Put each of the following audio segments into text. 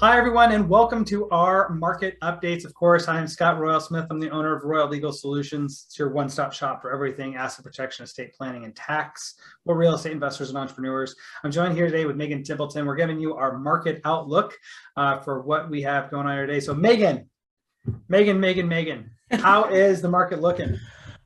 Hi, everyone, and welcome to our market updates. Of course, I am Scott Royal Smith. I'm the owner of Royal Legal Solutions. It's your one stop shop for everything asset protection, estate planning, and tax for real estate investors and entrepreneurs. I'm joined here today with Megan Templeton. We're giving you our market outlook uh, for what we have going on today. So, Megan, Megan, Megan, Megan, how is the market looking?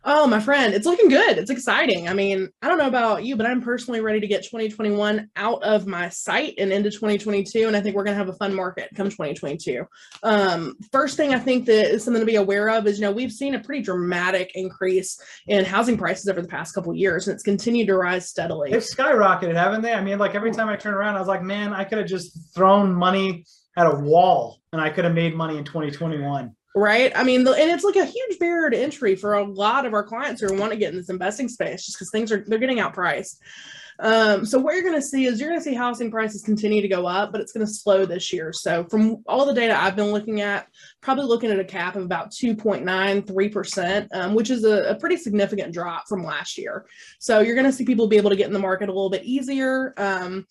Oh, my friend, it's looking good. It's exciting. I mean, I don't know about you, but I'm personally ready to get 2021 out of my sight and into 2022. And I think we're going to have a fun market come 2022. Um, first thing I think that is something to be aware of is, you know, we've seen a pretty dramatic increase in housing prices over the past couple years, and it's continued to rise steadily. They've skyrocketed, haven't they? I mean, like every time I turn around, I was like, man, I could have just thrown money at a wall and I could have made money in 2021 right? I mean and it's like a huge barrier to entry for a lot of our clients who want to get in this investing space just because things are they're getting outpriced. Um, so what you're going to see is you're going to see housing prices continue to go up but it's going to slow this year. So from all the data i've been looking at probably looking at a cap of about 2.93% um, which is a, a, pretty significant drop from last year. So you're going to see people be able to get in the market a little bit easier um,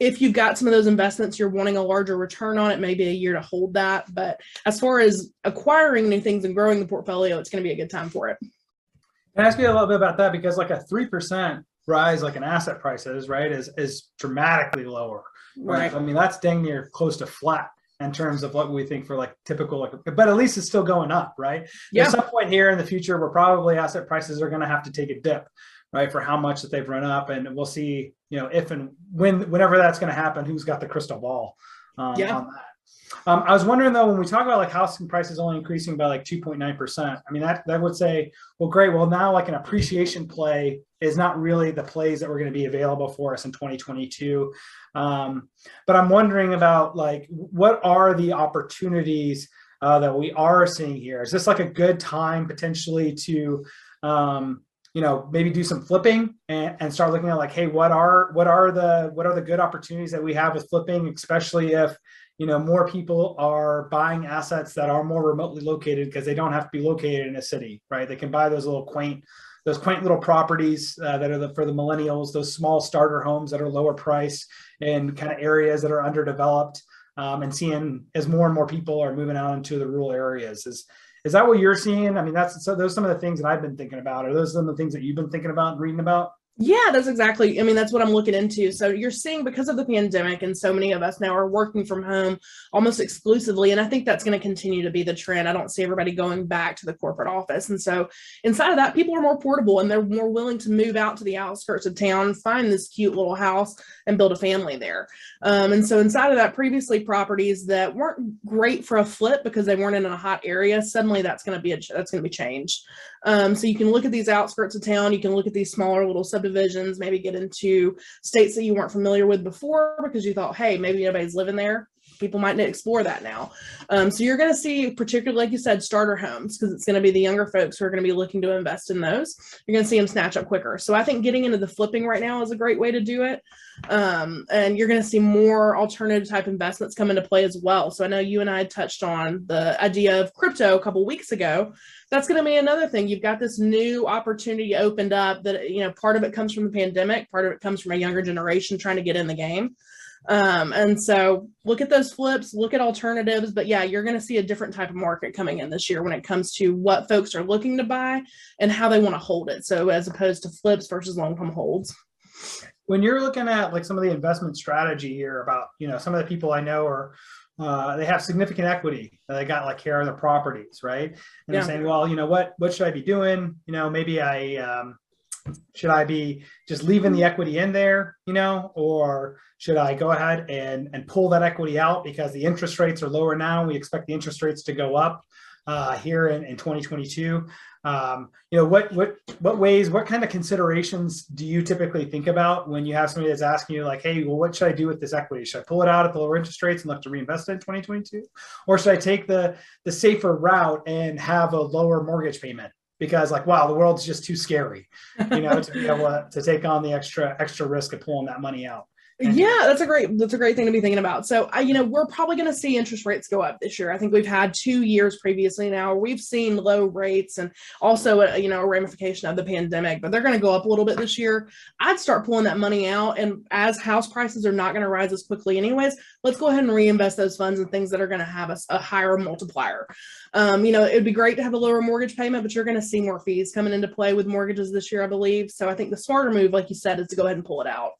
if you've got some of those investments you're wanting a larger return on it maybe a year to hold that. But as far as acquiring new things and growing the portfolio it's going to be a good time for it. Can i ask you a little bit about that? Because like a 3% rise like an asset prices right is is dramatically lower. Right, right. i mean that's dang near close to flat in terms of what we think for like typical like but at least it's still going up right? Yeah. at some point here in the future where probably asset prices are going to have to take a dip right for how much that they've run up and we'll see you know if and when whenever that's going to happen who's got the crystal ball um, yeah. on that um, I was wondering though, when we talk about like housing prices only increasing by like 2.9%, I mean, that, that would say, well, great. Well, now like an appreciation play is not really the plays that were going to be available for us in 2022. Um, but I'm wondering about like, what are the opportunities uh, that we are seeing here? Is this like a good time potentially to, um, you know maybe do some flipping and, and start looking at like hey what are what are the what are the good opportunities that we have with flipping especially if you know more people are buying assets that are more remotely located because they don't have to be located in a city right? They can buy those little quaint those quaint little properties uh, that are the, for the millennials those small starter homes that are lower price in kind of areas that are underdeveloped um, and seeing as more and more people are moving out into the rural areas is is that what you're seeing? I mean, that's so those are some of the things that I've been thinking about. Are those some of the things that you've been thinking about and reading about? Yeah, that's exactly. I mean, that's what I'm looking into. So you're seeing because of the pandemic, and so many of us now are working from home almost exclusively. And I think that's going to continue to be the trend. I don't see everybody going back to the corporate office. And so inside of that, people are more portable and they're more willing to move out to the outskirts of town, find this cute little house, and build a family there. Um, and so inside of that, previously properties that weren't great for a flip because they weren't in a hot area, suddenly that's going to be a, that's going to be changed. Um, so you can look at these outskirts of town. You can look at these smaller little subdivisions, maybe get into states that you weren't familiar with before because you thought, hey, maybe nobody's living there. People might explore that now. Um, so you're going to see, particularly like you said, starter homes because it's going to be the younger folks who are going to be looking to invest in those. You're going to see them snatch up quicker. So I think getting into the flipping right now is a great way to do it. Um, and you're going to see more alternative type investments come into play as well. So I know you and I touched on the idea of crypto a couple weeks ago that's going to be another thing. You've got this new opportunity opened up that, you know, part of it comes from the pandemic, part of it comes from a younger generation trying to get in the game. Um, and so look at those flips, look at alternatives. But yeah, you're going to see a different type of market coming in this year when it comes to what folks are looking to buy and how they want to hold it. So as opposed to flips versus long term holds. When you're looking at like some of the investment strategy here about, you know, some of the people I know are uh, they have significant equity. They got like care of the properties, right? And yeah. they're saying, well, you know what, what should I be doing? You know, maybe I um, should I be just leaving the equity in there, you know, or should I go ahead and and pull that equity out because the interest rates are lower now? We expect the interest rates to go up uh, here in, in 2022. Um, you know, what what what ways, what kind of considerations do you typically think about when you have somebody that's asking you like, hey, well, what should I do with this equity? Should I pull it out at the lower interest rates and look to reinvest it in 2022, or should I take the the safer route and have a lower mortgage payment? Because like, wow, the world's just too scary, you know, to be able to, to take on the extra extra risk of pulling that money out. Yeah, that's a great that's a great thing to be thinking about. So, I, you know, we're probably going to see interest rates go up this year. I think we've had two years previously now. We've seen low rates and also a, you know a ramification of the pandemic, but they're going to go up a little bit this year. I'd start pulling that money out, and as house prices are not going to rise as quickly, anyways, let's go ahead and reinvest those funds in things that are going to have a, a higher multiplier. Um, you know, it'd be great to have a lower mortgage payment, but you're going to see more fees coming into play with mortgages this year, I believe. So, I think the smarter move, like you said, is to go ahead and pull it out.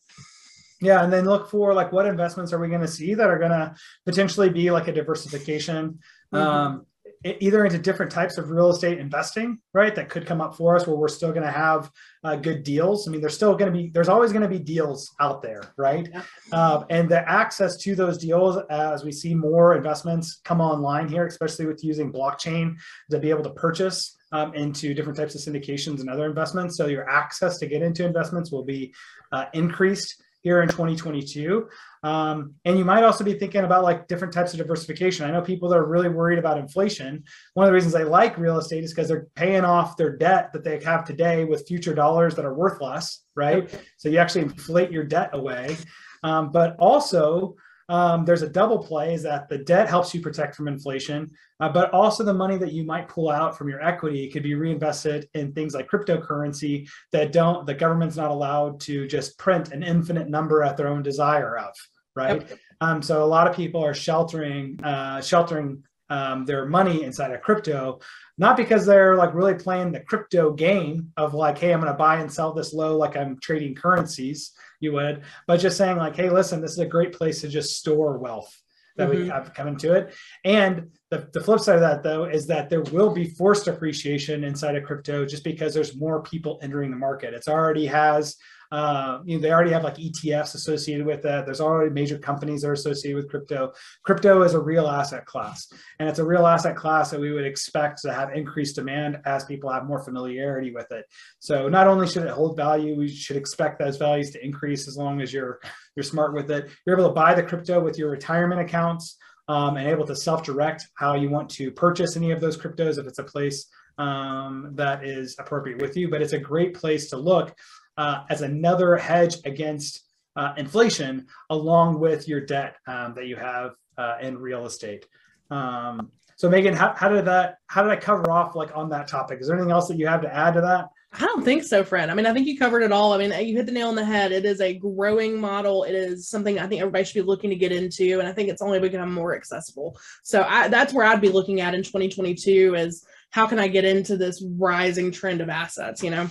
Yeah, and then look for like what investments are we going to see that are going to potentially be like a diversification, Mhm. um, either into different types of real estate investing, right? That could come up for us where we're still going to have uh, good deals. I mean, there's still going to be there's always going to be deals out there, right? Yeah. Um, and the access to those deals as we see more investments come online here, especially with using blockchain to be able to purchase um, into different types of syndications and other investments. So your access to get into investments will be uh, increased here in 2022. Um, and you might also be thinking about like different types of diversification. I know people that are really worried about inflation. One of the reasons they like real estate is because they're paying off their debt that they have today with future dollars that are worth less, right? So you actually inflate your debt away. Um, but also, um, there's a double play is that the debt helps you protect from inflation, uh, but also the money that you might pull out from your equity could be reinvested in things like cryptocurrency that don't the government's not allowed to just print an infinite number at their own desire of right? Um, so a lot of people are sheltering uh, sheltering um, their money inside of crypto not because they're like really playing the crypto game of like hey i'm going to buy and sell this low like i'm trading currencies you would but just saying like hey listen this is a great place to just store wealth that we Mhm. have coming to it and the, the flip side of that though is that there will be forced appreciation inside of crypto just because there's more people entering the market it's already has uh, you know, they already have like ETFs associated with that. There's already major companies that are associated with crypto. Crypto is a real asset class, and it's a real asset class that we would expect to have increased demand as people have more familiarity with it. So not only should it hold value, we should expect those values to increase as long as you're you're smart with it. You're able to buy the crypto with your retirement accounts um, and able to self-direct how you want to purchase any of those cryptos if it's a place um, that is appropriate with you. But it's a great place to look uh, as another hedge against uh, inflation, along with your debt um, that you have uh, in real estate. Um, so, Megan, how, how did that? How did I cover off like on that topic? Is there anything else that you have to add to that? I don't think so, Fred. I mean, I think you covered it all. I mean, you hit the nail on the head. It is a growing model. It is something I think everybody should be looking to get into, and I think it's only become more accessible. So I, that's where I'd be looking at in 2022 is how can I get into this rising trend of assets? You know,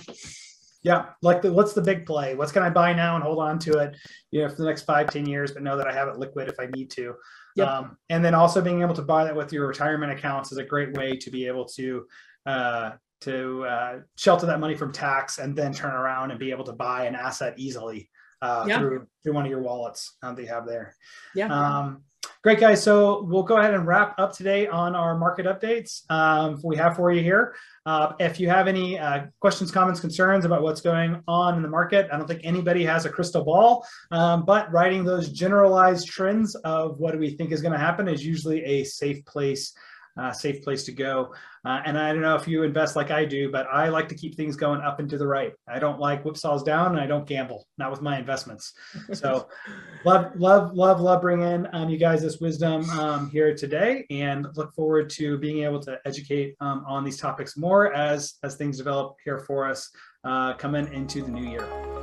Yeah, like the, what's the big play? What's can I buy now and hold on to it, you know, for the next five, ten years, but know that I have it liquid if I need to. Yep. Um, and then also being able to buy that with your retirement accounts is a great way to be able to uh, to uh, shelter that money from tax and then turn around and be able to buy an asset easily uh, Yeah. through through one of your wallets um, that you have there. yeah. Um, great, guys. So we'll go ahead and wrap up today on our market updates um, we have for you here. Uh, if you have any uh, questions, comments, concerns about what's going on in the market, I don't think anybody has a crystal ball, um, but writing those generalized trends of what do we think is going to happen is usually a safe place. Uh, safe place to go. Uh, and I don't know if you invest like I do, but I like to keep things going up and to the right. I don't like whipsaws down, and I don't gamble, not with my investments. So love, love, love, love bringing um, you guys this wisdom um, here today, and look forward to being able to educate um, on these topics more as as things develop here for us uh, coming into the new year.